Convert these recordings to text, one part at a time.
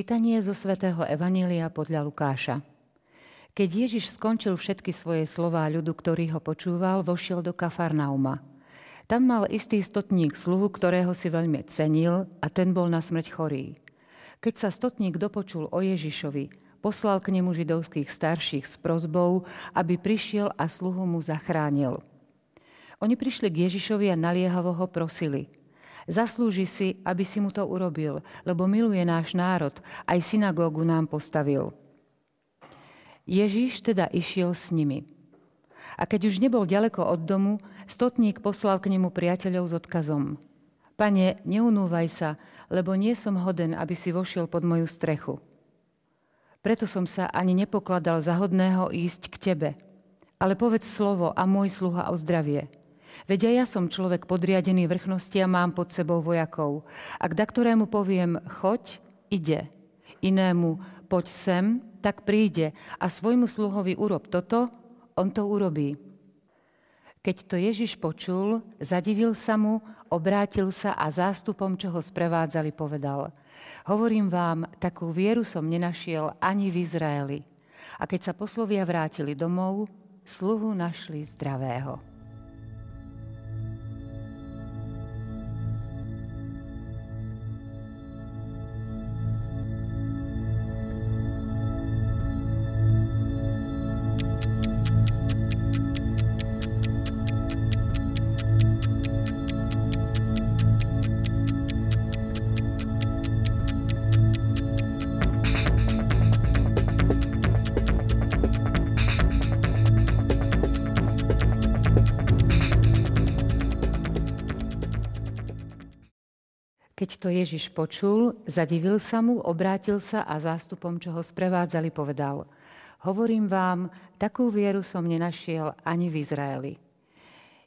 Čítanie zo svätého Evanília podľa Lukáša. Keď Ježiš skončil všetky svoje slová ľudu, ktorý ho počúval, vošiel do Kafarnauma. Tam mal istý stotník sluhu, ktorého si veľmi cenil a ten bol na smrť chorý. Keď sa stotník dopočul o Ježišovi, poslal k nemu židovských starších s prozbou, aby prišiel a sluhu mu zachránil. Oni prišli k Ježišovi a naliehavo ho prosili – Zaslúži si, aby si mu to urobil, lebo miluje náš národ, aj synagógu nám postavil. Ježíš teda išiel s nimi. A keď už nebol ďaleko od domu, stotník poslal k nemu priateľov s odkazom. Pane, neunúvaj sa, lebo nie som hoden, aby si vošiel pod moju strechu. Preto som sa ani nepokladal za hodného ísť k tebe. Ale povedz slovo a môj sluha o zdravie – Veď ja som človek podriadený vrchnosti a mám pod sebou vojakov. Ak da ktorému poviem choď, ide. Inému poď sem, tak príde a svojmu sluhovi urob toto, on to urobí. Keď to Ježiš počul, zadivil sa mu, obrátil sa a zástupom, čo ho sprevádzali, povedal Hovorím vám, takú vieru som nenašiel ani v Izraeli. A keď sa poslovia vrátili domov, sluhu našli zdravého. To Ježiš počul, zadivil sa mu, obrátil sa a zástupom, čo ho sprevádzali, povedal Hovorím vám, takú vieru som nenašiel ani v Izraeli.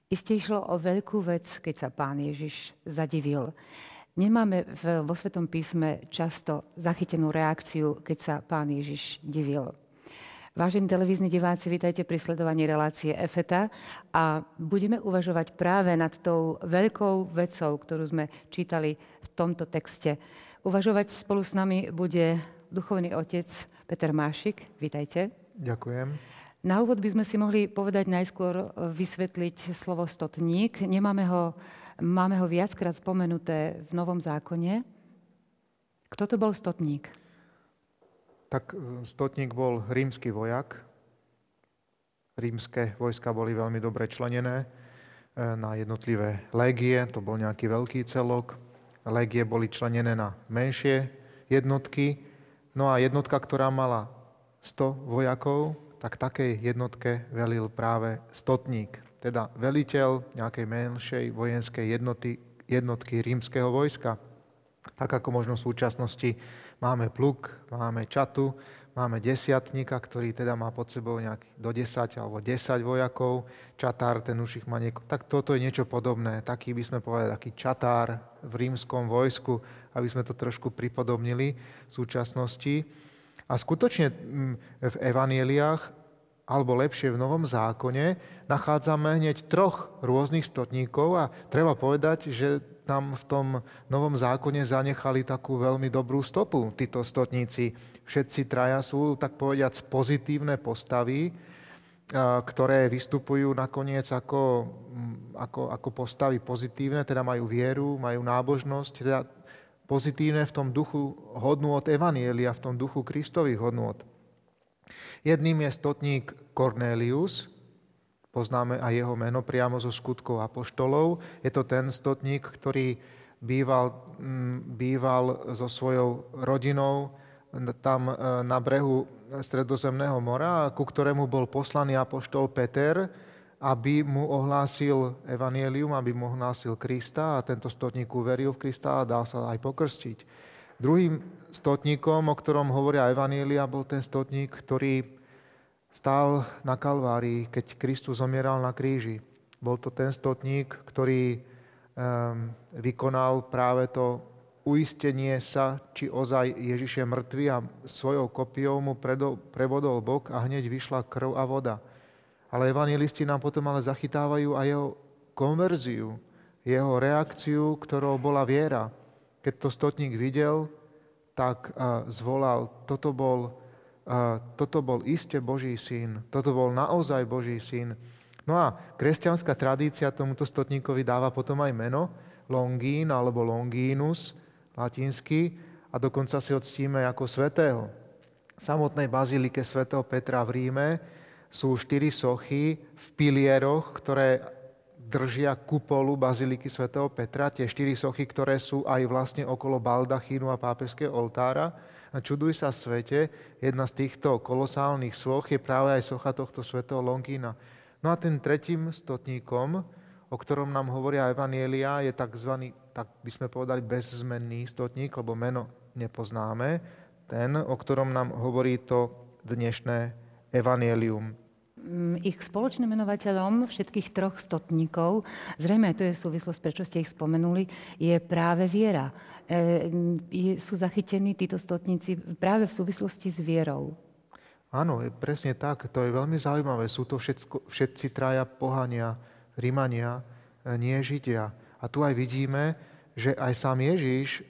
Isté išlo o veľkú vec, keď sa pán Ježiš zadivil. Nemáme vo Svetom písme často zachytenú reakciu, keď sa pán Ježiš divil. Vážení televízni diváci, vítajte pri sledovaní relácie EFETA a budeme uvažovať práve nad tou veľkou vecou, ktorú sme čítali v tomto texte. Uvažovať spolu s nami bude duchovný otec Peter Mášik. Vítajte. Ďakujem. Na úvod by sme si mohli povedať najskôr vysvetliť slovo stotník. Nemáme ho, máme ho viackrát spomenuté v Novom zákone. Kto to bol stotník? Tak e, stotník bol rímsky vojak. Rímske vojska boli veľmi dobre členené e, na jednotlivé légie, to bol nejaký veľký celok. Légie boli členené na menšie jednotky. No a jednotka, ktorá mala 100 vojakov, tak takej jednotke velil práve stotník, teda veliteľ nejakej menšej vojenskej jednoty, jednotky rímskeho vojska. Tak ako možno v súčasnosti Máme pluk, máme čatu, máme desiatníka, ktorý teda má pod sebou nejaký do 10 alebo 10 vojakov, čatár, ten už ich má nieko... Tak toto je niečo podobné, taký by sme povedali, taký čatár v rímskom vojsku, aby sme to trošku pripodobnili v súčasnosti. A skutočne mm, v evanieliách, alebo lepšie v Novom zákone, nachádzame hneď troch rôznych stotníkov a treba povedať, že nám v tom novom zákone zanechali takú veľmi dobrú stopu, títo stotníci. Všetci traja sú, tak povediať, pozitívne postavy, ktoré vystupujú nakoniec ako, ako, ako postavy pozitívne, teda majú vieru, majú nábožnosť, teda pozitívne v tom duchu hodnú od Evanielia, v tom duchu Kristových hodnôt. Jedným je stotník Cornelius, Poznáme aj jeho meno priamo zo skutkov apoštolov. Je to ten stotník, ktorý býval, mm, býval so svojou rodinou tam e, na brehu Stredozemného mora, ku ktorému bol poslaný apoštol Peter, aby mu ohlásil evanielium, aby mu ohlásil Krista a tento stotník uveril v Krista a dal sa aj pokrstiť. Druhým stotníkom, o ktorom hovoria evanielia, bol ten stotník, ktorý stál na Kalvárii, keď Kristus zomieral na kríži. Bol to ten stotník, ktorý um, vykonal práve to uistenie sa, či ozaj Ježiš je mŕtvy a svojou kopiou mu prevodol bok a hneď vyšla krv a voda. Ale evangelisti nám potom ale zachytávajú aj jeho konverziu, jeho reakciu, ktorou bola viera. Keď to stotník videl, tak zvolal, toto bol, toto bol iste Boží syn, toto bol naozaj Boží syn. No a kresťanská tradícia tomuto stotníkovi dáva potom aj meno, Longín alebo Longinus, latinsky, a dokonca si odstíme ako svetého. V samotnej bazilike svätého Petra v Ríme sú štyri sochy v pilieroch, ktoré držia kupolu baziliky svätého Petra, tie štyri sochy, ktoré sú aj vlastne okolo baldachínu a pápežského oltára. A čuduj sa svete, jedna z týchto kolosálnych soch je práve aj socha tohto svätého Longína. No a ten tretím stotníkom, o ktorom nám hovoria Evanielia, je tzv. tak by sme povedali bezzmenný stotník, lebo meno nepoznáme, ten, o ktorom nám hovorí to dnešné Evanielium. Ich spoločným menovateľom všetkých troch stotníkov, zrejme to je súvislosť, prečo ste ich spomenuli, je práve viera. E, sú zachytení títo stotníci práve v súvislosti s vierou. Áno, je presne tak. To je veľmi zaujímavé. Sú to všetko, všetci traja pohania, Rimania, nie Židia. A tu aj vidíme, že aj sám Ježíš, e,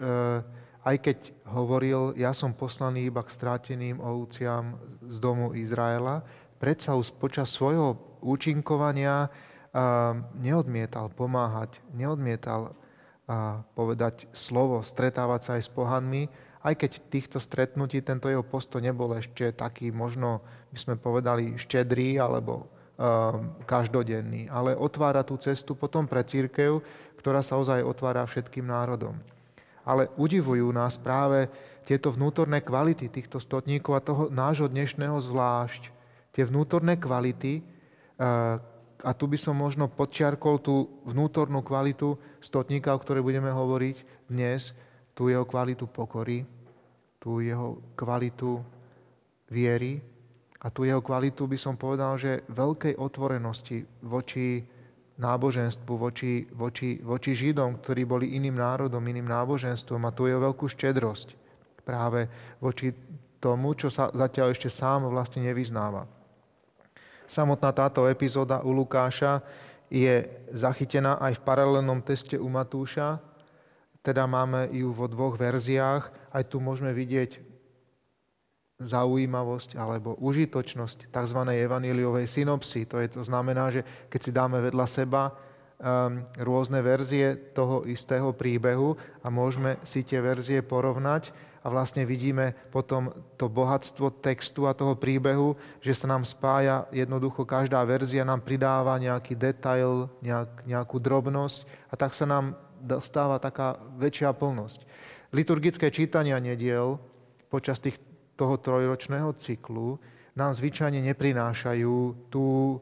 aj keď hovoril, ja som poslaný iba k stráteným ovciam z domu Izraela, predsa už počas svojho účinkovania neodmietal pomáhať, neodmietal povedať slovo, stretávať sa aj s pohanmi, aj keď týchto stretnutí tento jeho postoj nebol ešte taký možno, by sme povedali, štedrý alebo každodenný, ale otvára tú cestu potom pre církev, ktorá sa ozaj otvára všetkým národom. Ale udivujú nás práve tieto vnútorné kvality týchto stotníkov a toho nášho dnešného zvlášť. Tie vnútorné kvality, a tu by som možno podčiarkol tú vnútornú kvalitu stotníka, o ktorej budeme hovoriť dnes, tú jeho kvalitu pokory, tú jeho kvalitu viery, a tu jeho kvalitu by som povedal, že veľkej otvorenosti voči náboženstvu, voči, voči, voči Židom, ktorí boli iným národom, iným náboženstvom a tu je veľkú štedrosť práve voči tomu, čo sa zatiaľ ešte sám vlastne nevyznáva. Samotná táto epizóda u Lukáša je zachytená aj v paralelnom teste u Matúša, teda máme ju vo dvoch verziách. Aj tu môžeme vidieť zaujímavosť alebo užitočnosť tzv. evaníliovej synopsy. To, je, to znamená, že keď si dáme vedľa seba um, rôzne verzie toho istého príbehu a môžeme si tie verzie porovnať a vlastne vidíme potom to bohatstvo textu a toho príbehu, že sa nám spája jednoducho každá verzia, nám pridáva nejaký detail, nejak, nejakú drobnosť a tak sa nám dostáva taká väčšia plnosť. Liturgické čítania nediel počas tých toho trojročného cyklu nám zvyčajne neprinášajú tú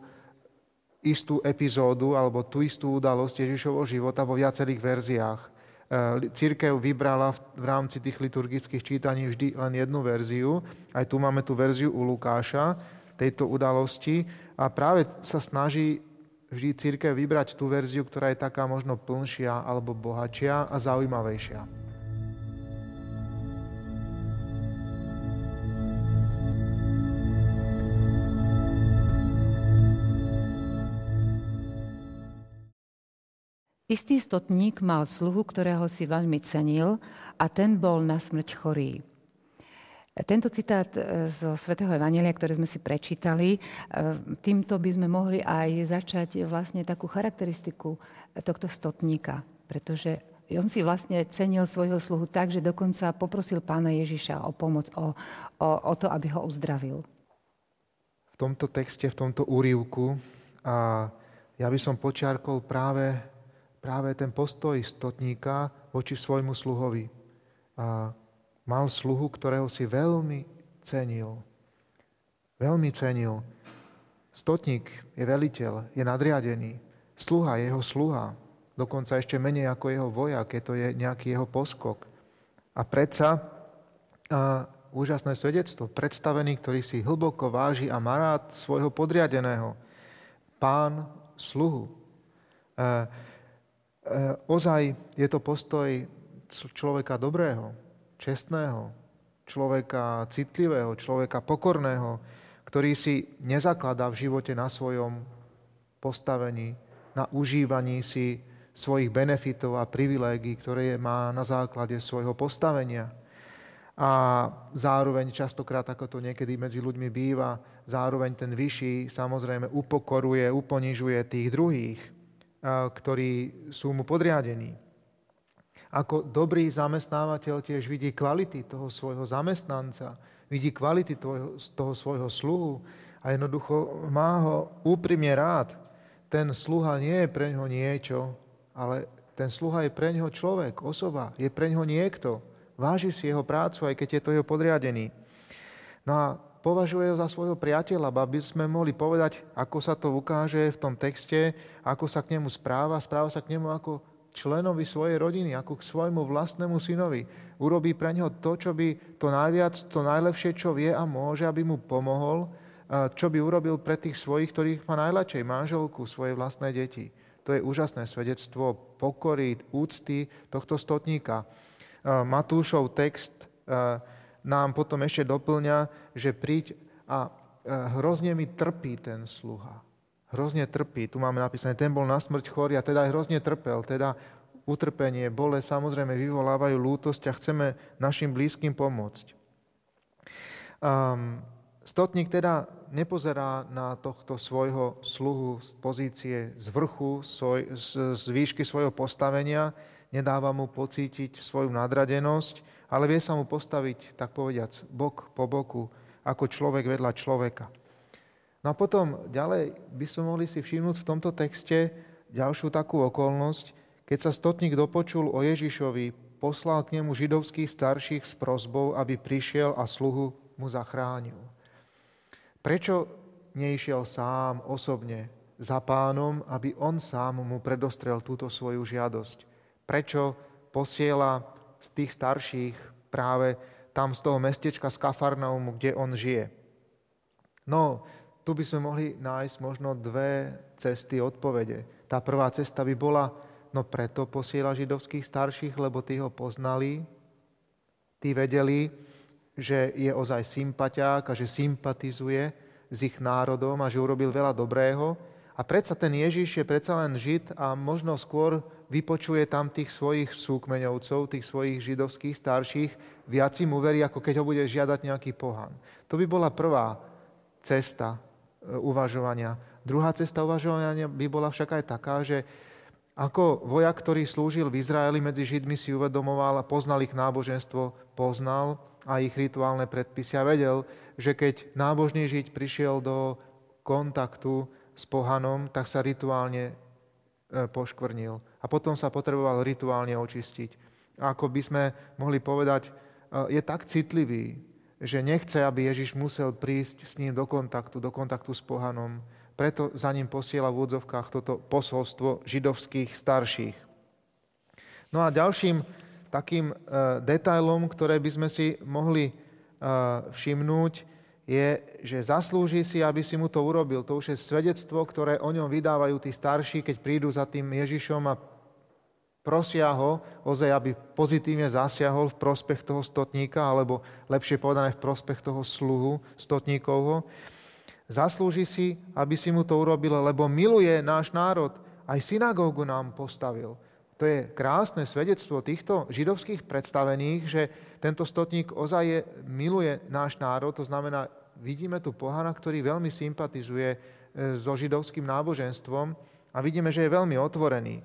istú epizódu alebo tú istú udalosť Ježišovho života vo viacerých verziách. E, církev vybrala v rámci tých liturgických čítaní vždy len jednu verziu. Aj tu máme tú verziu u Lukáša tejto udalosti a práve sa snaží vždy církev vybrať tú verziu, ktorá je taká možno plnšia alebo bohatšia a zaujímavejšia. Istý stotník mal sluhu, ktorého si veľmi cenil a ten bol na smrť chorý. Tento citát e, zo svätého Evangelia, ktoré sme si prečítali, e, týmto by sme mohli aj začať vlastne takú charakteristiku tohto stotníka, pretože on si vlastne cenil svojho sluhu tak, že dokonca poprosil pána Ježiša o pomoc, o, o, o to, aby ho uzdravil. V tomto texte, v tomto úrivku a ja by som počiarkol práve práve ten postoj stotníka voči svojmu sluhovi. A mal sluhu, ktorého si veľmi cenil. Veľmi cenil. Stotník je veliteľ, je nadriadený. Sluha je jeho sluha. Dokonca ešte menej ako jeho vojak, keď to je nejaký jeho poskok. A predsa a, úžasné svedectvo. Predstavený, ktorý si hlboko váži a má rád svojho podriadeného. Pán sluhu. E, ozaj je to postoj človeka dobrého, čestného, človeka citlivého, človeka pokorného, ktorý si nezakladá v živote na svojom postavení, na užívaní si svojich benefitov a privilégií, ktoré má na základe svojho postavenia. a zároveň častokrát, ako to niekedy medzi ľuďmi býva, zároveň ten vyšší samozrejme upokoruje, uponižuje tých druhých, ktorí sú mu podriadení. Ako dobrý zamestnávateľ tiež vidí kvality toho svojho zamestnanca, vidí kvality toho, svojho sluhu a jednoducho má ho úprimne rád. Ten sluha nie je pre ňoho niečo, ale ten sluha je pre ňoho človek, osoba, je pre ňoho niekto, Váži si jeho prácu, aj keď je to jeho podriadený. No a považuje ho za svojho priateľa, aby sme mohli povedať, ako sa to ukáže v tom texte, ako sa k nemu správa. Správa sa k nemu ako členovi svojej rodiny, ako k svojmu vlastnému synovi. Urobí pre neho to, čo by to najviac, to najlepšie, čo vie a môže, aby mu pomohol, čo by urobil pre tých svojich, ktorých má najľahšej, manželku, svoje vlastné deti. To je úžasné svedectvo pokory, úcty tohto stotníka. Matúšov text nám potom ešte doplňa, že príď a hrozne mi trpí ten sluha. Hrozne trpí. Tu máme napísané, ten bol na smrť chorý a teda aj hrozne trpel. Teda utrpenie, bole samozrejme vyvolávajú lútosť a chceme našim blízkym pomôcť. Um, stotník teda nepozerá na tohto svojho sluhu z pozície z vrchu, z, z výšky svojho postavenia, nedáva mu pocítiť svoju nadradenosť, ale vie sa mu postaviť, tak povediac, bok po boku, ako človek vedľa človeka. No a potom ďalej by sme mohli si všimnúť v tomto texte ďalšiu takú okolnosť, keď sa stotník dopočul o Ježišovi, poslal k nemu židovských starších s prozbou, aby prišiel a sluhu mu zachránil. Prečo neišiel sám osobne za pánom, aby on sám mu predostrel túto svoju žiadosť? prečo posiela z tých starších práve tam z toho mestečka z Kafarnaumu, kde on žije. No, tu by sme mohli nájsť možno dve cesty odpovede. Tá prvá cesta by bola, no preto posiela židovských starších, lebo tí ho poznali, tí vedeli, že je ozaj sympatiák a že sympatizuje s ich národom a že urobil veľa dobrého. A predsa ten Ježiš je predsa len Žid a možno skôr vypočuje tam tých svojich súkmeňovcov, tých svojich židovských starších, viac im uverí, ako keď ho bude žiadať nejaký pohan. To by bola prvá cesta e, uvažovania. Druhá cesta uvažovania by bola však aj taká, že ako vojak, ktorý slúžil v Izraeli medzi Židmi, si uvedomoval a poznal ich náboženstvo, poznal a ich rituálne predpisy a vedel, že keď nábožný Žid prišiel do kontaktu s pohanom, tak sa rituálne E, poškvrnil. A potom sa potreboval rituálne očistiť. A ako by sme mohli povedať, e, je tak citlivý, že nechce, aby Ježiš musel prísť s ním do kontaktu, do kontaktu s pohanom. Preto za ním posiela v údzovkách toto posolstvo židovských starších. No a ďalším takým e, detailom, ktoré by sme si mohli všimnúť, je, že zaslúži si, aby si mu to urobil. To už je svedectvo, ktoré o ňom vydávajú tí starší, keď prídu za tým Ježišom a prosia ho ozaj, aby pozitívne zasiahol v prospech toho stotníka, alebo lepšie povedané v prospech toho sluhu stotníkovho. Zaslúži si, aby si mu to urobil, lebo miluje náš národ. Aj synagógu nám postavil. To je krásne svedectvo týchto židovských predstavených, že tento stotník ozaj je, miluje náš národ, to znamená, vidíme tu pohana, ktorý veľmi sympatizuje e, so židovským náboženstvom a vidíme, že je veľmi otvorený.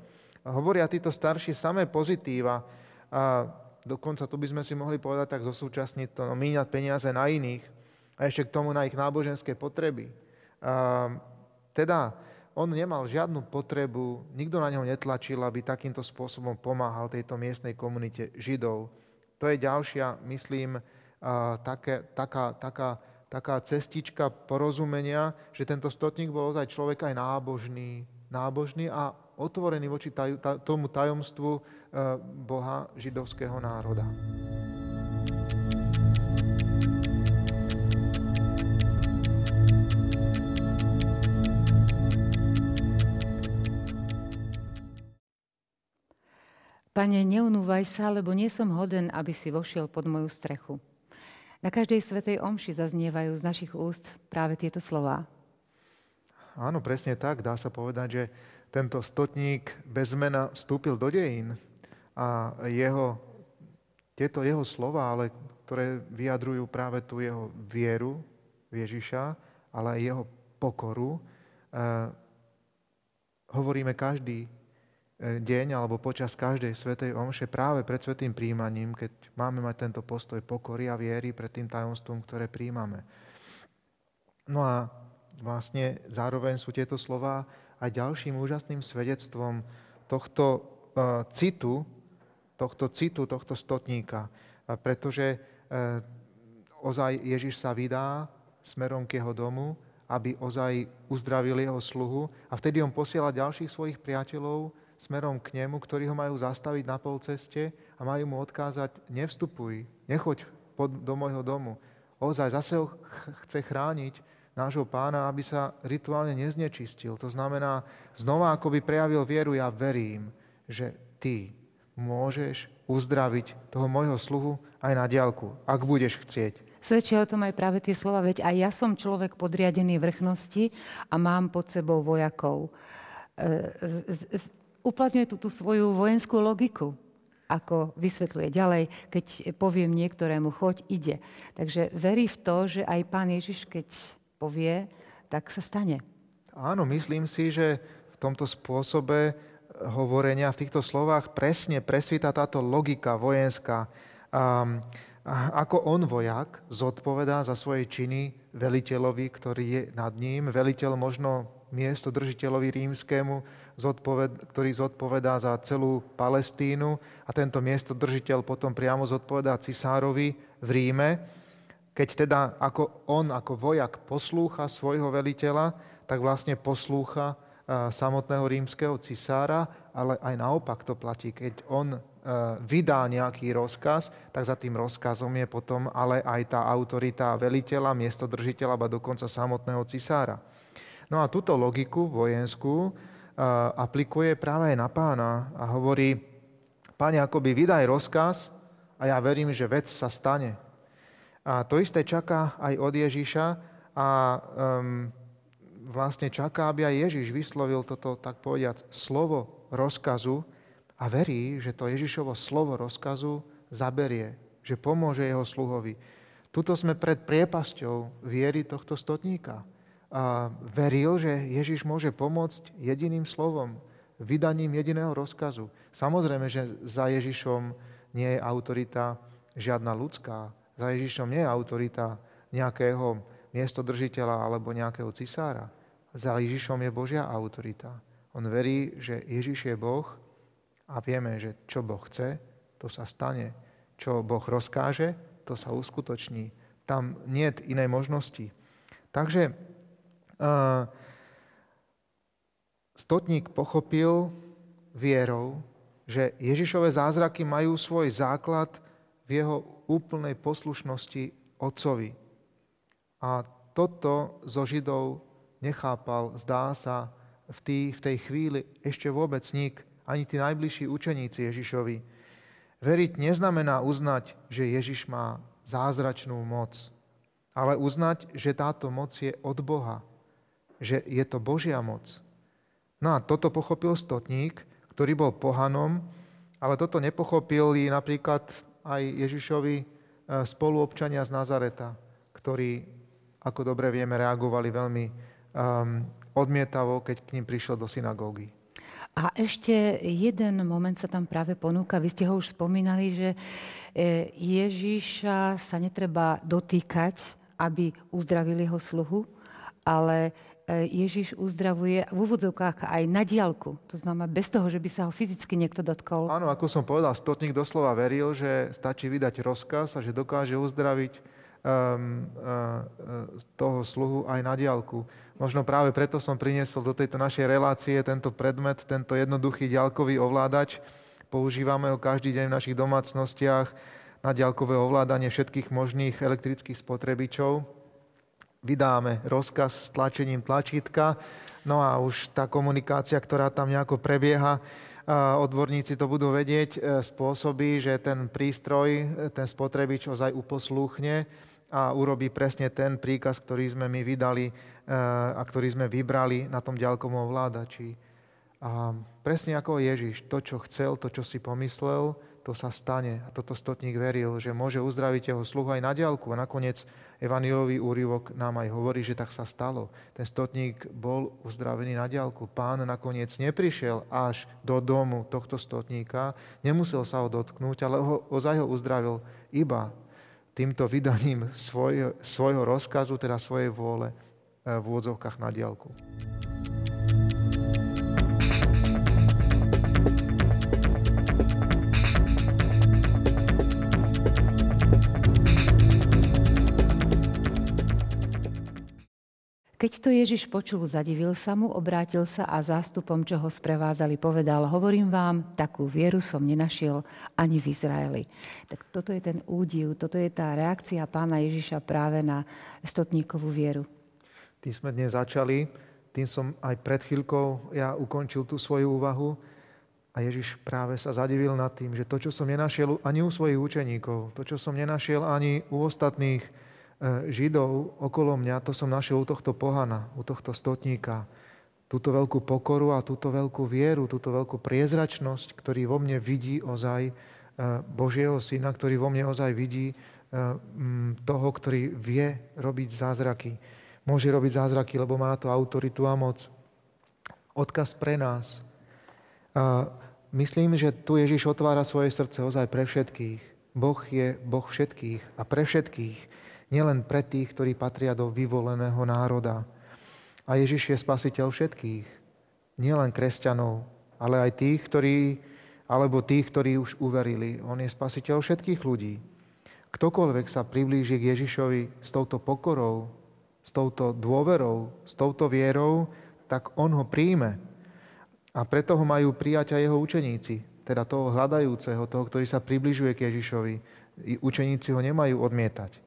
Hovoria títo starší samé pozitíva a dokonca tu by sme si mohli povedať tak zosúčasniť to, no, míňať peniaze na iných a ešte k tomu na ich náboženské potreby. A, teda on nemal žiadnu potrebu, nikto na neho netlačil, aby takýmto spôsobom pomáhal tejto miestnej komunite Židov. To je ďalšia, myslím, také, taká, taká, taká cestička porozumenia, že tento stotník bol ozaj človek aj nábožný, nábožný a otvorený voči taj, tomu tajomstvu e, Boha židovského národa. Pane, neunúvaj sa, lebo nie som hoden, aby si vošiel pod moju strechu. Na každej svetej omši zaznievajú z našich úst práve tieto slová. Áno, presne tak. Dá sa povedať, že tento stotník bez mena vstúpil do dejín a jeho tieto jeho slova, ale ktoré vyjadrujú práve tú jeho vieru Ježiša, ale aj jeho pokoru, eh, hovoríme každý deň alebo počas každej svetej omše práve pred svetým príjmaním, keď máme mať tento postoj pokory a viery pred tým tajomstvom, ktoré príjmame. No a vlastne zároveň sú tieto slova aj ďalším úžasným svedectvom tohto uh, citu, tohto citu, tohto stotníka. Pretože e, ozaj Ježiš sa vydá smerom k jeho domu, aby ozaj uzdravil jeho sluhu a vtedy on posiela ďalších svojich priateľov smerom k nemu, ktorí ho majú zastaviť na polceste a majú mu odkázať, nevstupuj, nechoď pod, do môjho domu. Ozaj zase ho chce chrániť nášho pána, aby sa rituálne neznečistil. To znamená, znova ako by prejavil vieru, ja verím, že ty môžeš uzdraviť toho môjho sluhu aj na diálku, ak budeš chcieť. Svedčia o tom aj práve tie slova, veď aj ja som človek podriadený vrchnosti a mám pod sebou vojakov. Uplatňuje tú, tú svoju vojenskú logiku, ako vysvetľuje ďalej, keď poviem niektorému choď, ide. Takže verí v to, že aj pán Ježiš, keď povie, tak sa stane. Áno, myslím si, že v tomto spôsobe hovorenia v týchto slovách presne presvíta táto logika vojenská. Um, ako on vojak zodpovedá za svoje činy veliteľovi, ktorý je nad ním. Veliteľ možno miesto držiteľovi rímskému, ktorý zodpovedá za celú Palestínu a tento miesto držiteľ potom priamo zodpovedá cisárovi v Ríme. Keď teda ako on ako vojak poslúcha svojho veliteľa, tak vlastne poslúcha samotného rímskeho cisára, ale aj naopak to platí. Keď on e, vydá nejaký rozkaz, tak za tým rozkazom je potom ale aj tá autorita veliteľa, miestodržiteľa, alebo dokonca samotného cisára. No a túto logiku vojenskú e, aplikuje práve aj na pána a hovorí, páne, akoby vydaj rozkaz a ja verím, že vec sa stane. A to isté čaká aj od Ježíša a um, vlastne čaká, aby aj Ježiš vyslovil toto, tak povediať, slovo rozkazu a verí, že to Ježišovo slovo rozkazu zaberie, že pomôže jeho sluhovi. Tuto sme pred priepasťou viery tohto stotníka. Veril, že Ježiš môže pomôcť jediným slovom, vydaním jediného rozkazu. Samozrejme, že za Ježišom nie je autorita žiadna ľudská. Za Ježišom nie je autorita nejakého miestodržiteľa alebo nejakého cisára. Za Ježišom je Božia autorita. On verí, že Ježiš je Boh a vieme, že čo Boh chce, to sa stane. Čo Boh rozkáže, to sa uskutoční. Tam nie je inej možnosti. Takže stotník pochopil vierou, že Ježišové zázraky majú svoj základ v jeho úplnej poslušnosti Otcovi. A toto zo Židov nechápal, zdá sa, v, tý, v tej chvíli ešte vôbec nik, ani tí najbližší učeníci Ježišovi. Veriť neznamená uznať, že Ježiš má zázračnú moc, ale uznať, že táto moc je od Boha, že je to Božia moc. No a toto pochopil stotník, ktorý bol pohanom, ale toto nepochopili napríklad aj Ježišovi e, spoluobčania z Nazareta, ktorí, ako dobre vieme, reagovali veľmi um, odmietavo, keď k ním prišiel do synagógy. A ešte jeden moment sa tam práve ponúka. Vy ste ho už spomínali, že e, Ježíša sa netreba dotýkať, aby uzdravil jeho sluhu, ale Ježiš uzdravuje v úvodzovkách aj na diálku. To znamená bez toho, že by sa ho fyzicky niekto dotkol. Áno, ako som povedal, stotník doslova veril, že stačí vydať rozkaz a že dokáže uzdraviť um, uh, toho sluhu aj na diálku. Možno práve preto som priniesol do tejto našej relácie tento predmet, tento jednoduchý ďalkový ovládač. Používame ho každý deň v našich domácnostiach na ďalkové ovládanie všetkých možných elektrických spotrebičov. Vydáme rozkaz s tlačením tlačítka, no a už tá komunikácia, ktorá tam nejako prebieha, odborníci to budú vedieť, e, spôsobí, že ten prístroj, ten spotrebič ozaj uposlúchne a urobí presne ten príkaz, ktorý sme my vydali a ktorý sme vybrali na tom ďalkovom ovládači. A presne ako Ježiš, to, čo chcel, to, čo si pomyslel, to sa stane. A toto stotník veril, že môže uzdraviť jeho sluhu aj na diálku. A nakoniec Evanilový úryvok nám aj hovorí, že tak sa stalo. Ten stotník bol uzdravený na diálku. Pán nakoniec neprišiel až do domu tohto stotníka, nemusel sa ho dotknúť, ale ho, ozaj ho uzdravil iba týmto vydaním svoj, svojho rozkazu, teda svojej vôle eh, v úvodzovkách na diálku. Keď to Ježiš počul, zadivil sa mu, obrátil sa a zástupom, čo ho sprevádzali, povedal, hovorím vám, takú vieru som nenašiel ani v Izraeli. Tak toto je ten údiv, toto je tá reakcia pána Ježiša práve na stotníkovú vieru. Tým sme dnes začali, tým som aj pred chvíľkou ja ukončil tú svoju úvahu a Ježiš práve sa zadivil nad tým, že to, čo som nenašiel ani u svojich učeníkov, to, čo som nenašiel ani u ostatných Židov okolo mňa, to som našiel u tohto pohana, u tohto stotníka. Túto veľkú pokoru a túto veľkú vieru, túto veľkú priezračnosť, ktorý vo mne vidí ozaj e, Božieho syna, ktorý vo mne ozaj vidí e, toho, ktorý vie robiť zázraky. Môže robiť zázraky, lebo má na to autoritu a moc. Odkaz pre nás. Myslím, že tu Ježiš otvára svoje srdce ozaj pre všetkých. Boh je Boh všetkých a pre všetkých nielen pre tých, ktorí patria do vyvoleného národa. A Ježiš je spasiteľ všetkých, nielen kresťanov, ale aj tých, ktorí, alebo tých, ktorí už uverili. On je spasiteľ všetkých ľudí. Ktokoľvek sa priblíži k Ježišovi s touto pokorou, s touto dôverou, s touto vierou, tak on ho príjme. A preto ho majú prijať aj jeho učeníci, teda toho hľadajúceho, toho, ktorý sa približuje k Ježišovi. Učeníci ho nemajú odmietať.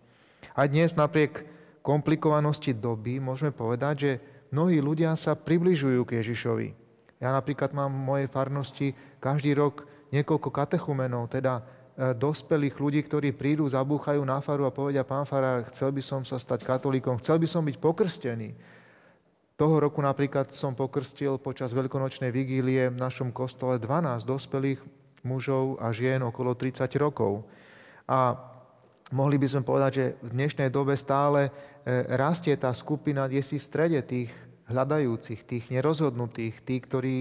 A dnes napriek komplikovanosti doby môžeme povedať, že mnohí ľudia sa približujú k Ježišovi. Ja napríklad mám v mojej farnosti každý rok niekoľko katechumenov, teda e, dospelých ľudí, ktorí prídu, zabúchajú na faru a povedia, pán farár, chcel by som sa stať katolíkom, chcel by som byť pokrstený. Toho roku napríklad som pokrstil počas veľkonočnej vigílie v našom kostole 12 dospelých mužov a žien okolo 30 rokov. A mohli by sme povedať, že v dnešnej dobe stále e, rastie tá skupina, kde si v strede tých hľadajúcich, tých nerozhodnutých, tých, ktorí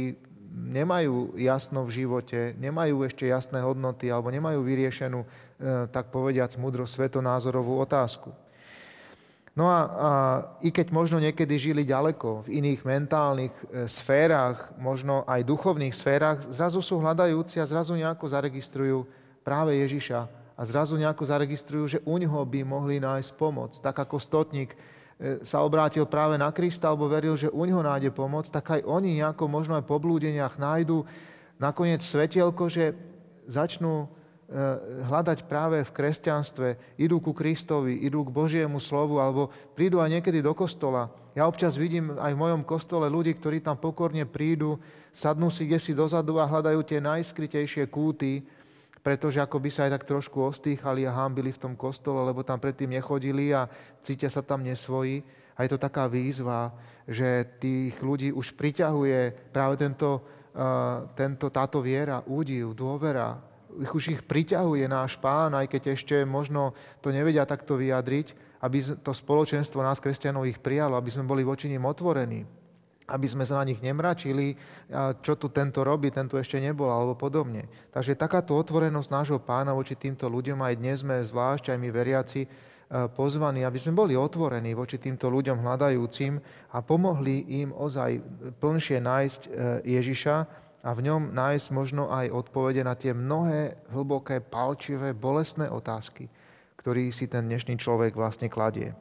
nemajú jasno v živote, nemajú ešte jasné hodnoty alebo nemajú vyriešenú, e, tak povediac, múdro svetonázorovú otázku. No a, a i keď možno niekedy žili ďaleko v iných mentálnych e, sférach, možno aj duchovných sférach, zrazu sú hľadajúci a zrazu nejako zaregistrujú práve Ježiša a zrazu nejako zaregistrujú, že u ňoho by mohli nájsť pomoc. Tak ako stotník e, sa obrátil práve na Krista, alebo veril, že u ňoho nájde pomoc, tak aj oni nejako možno aj po blúdeniach nájdu nakoniec svetielko, že začnú e, hľadať práve v kresťanstve, idú ku Kristovi, idú k Božiemu slovu, alebo prídu aj niekedy do kostola. Ja občas vidím aj v mojom kostole ľudí, ktorí tam pokorne prídu, sadnú si kde si dozadu a hľadajú tie najskrytejšie kúty, pretože ako by sa aj tak trošku ostýchali a hámbili v tom kostole, lebo tam predtým nechodili a cítia sa tam nesvoji. A je to taká výzva, že tých ľudí už priťahuje práve tento, uh, tento, táto viera, údiv, dôvera. Ich už ich priťahuje náš pán, aj keď ešte možno to nevedia takto vyjadriť, aby to spoločenstvo nás, kresťanov, ich prijalo, aby sme boli voči nim otvorení aby sme sa na nich nemračili, čo tu tento robí, tento ešte nebol, alebo podobne. Takže takáto otvorenosť nášho pána voči týmto ľuďom, aj dnes sme zvlášť aj my veriaci e, pozvaní, aby sme boli otvorení voči týmto ľuďom hľadajúcim a pomohli im ozaj plnšie nájsť e, Ježiša a v ňom nájsť možno aj odpovede na tie mnohé hlboké, palčivé, bolestné otázky, ktorý si ten dnešný človek vlastne kladie.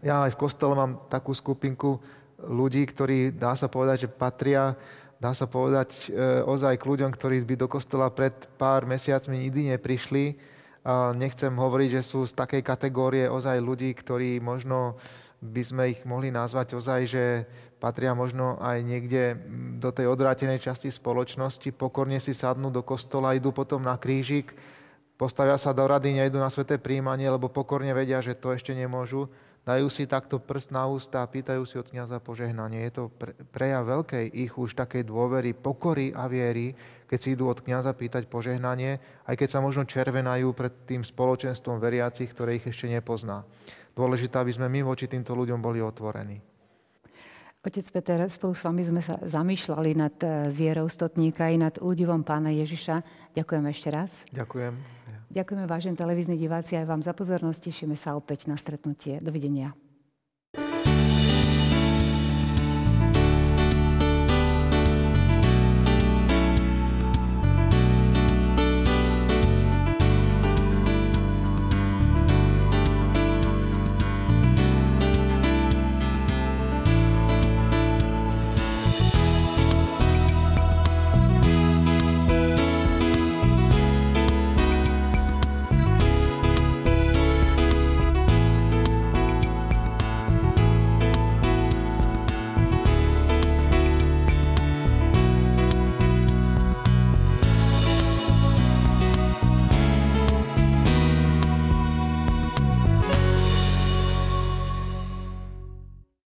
Ja aj v kostole mám takú skupinku ľudí, ktorí, dá sa povedať, že patria, dá sa povedať, e, ozaj k ľuďom, ktorí by do kostola pred pár mesiacmi nikdy neprišli. A nechcem hovoriť, že sú z takej kategórie ozaj ľudí, ktorí možno by sme ich mohli nazvať ozaj, že patria možno aj niekde do tej odrátenej časti spoločnosti, pokorne si sadnú do kostola, idú potom na krížik, postavia sa do rady, nejdu na sveté príjmanie, lebo pokorne vedia, že to ešte nemôžu dajú si takto prst na ústa a pýtajú si od kniaza požehnanie. Je to prejav veľkej ich už takej dôvery, pokory a viery, keď si idú od kniaza pýtať požehnanie, aj keď sa možno červenajú pred tým spoločenstvom veriacich, ktoré ich ešte nepozná. Dôležité, aby sme my voči týmto ľuďom boli otvorení. Otec Peter, spolu s vami sme sa zamýšľali nad eh, vierou stotníka i nad údivom pána Ježiša. Ďakujem ešte raz. Ďakujem. Ďakujeme, vážení televízni diváci, aj vám za pozornosť. Tešíme sa opäť na stretnutie. Dovidenia.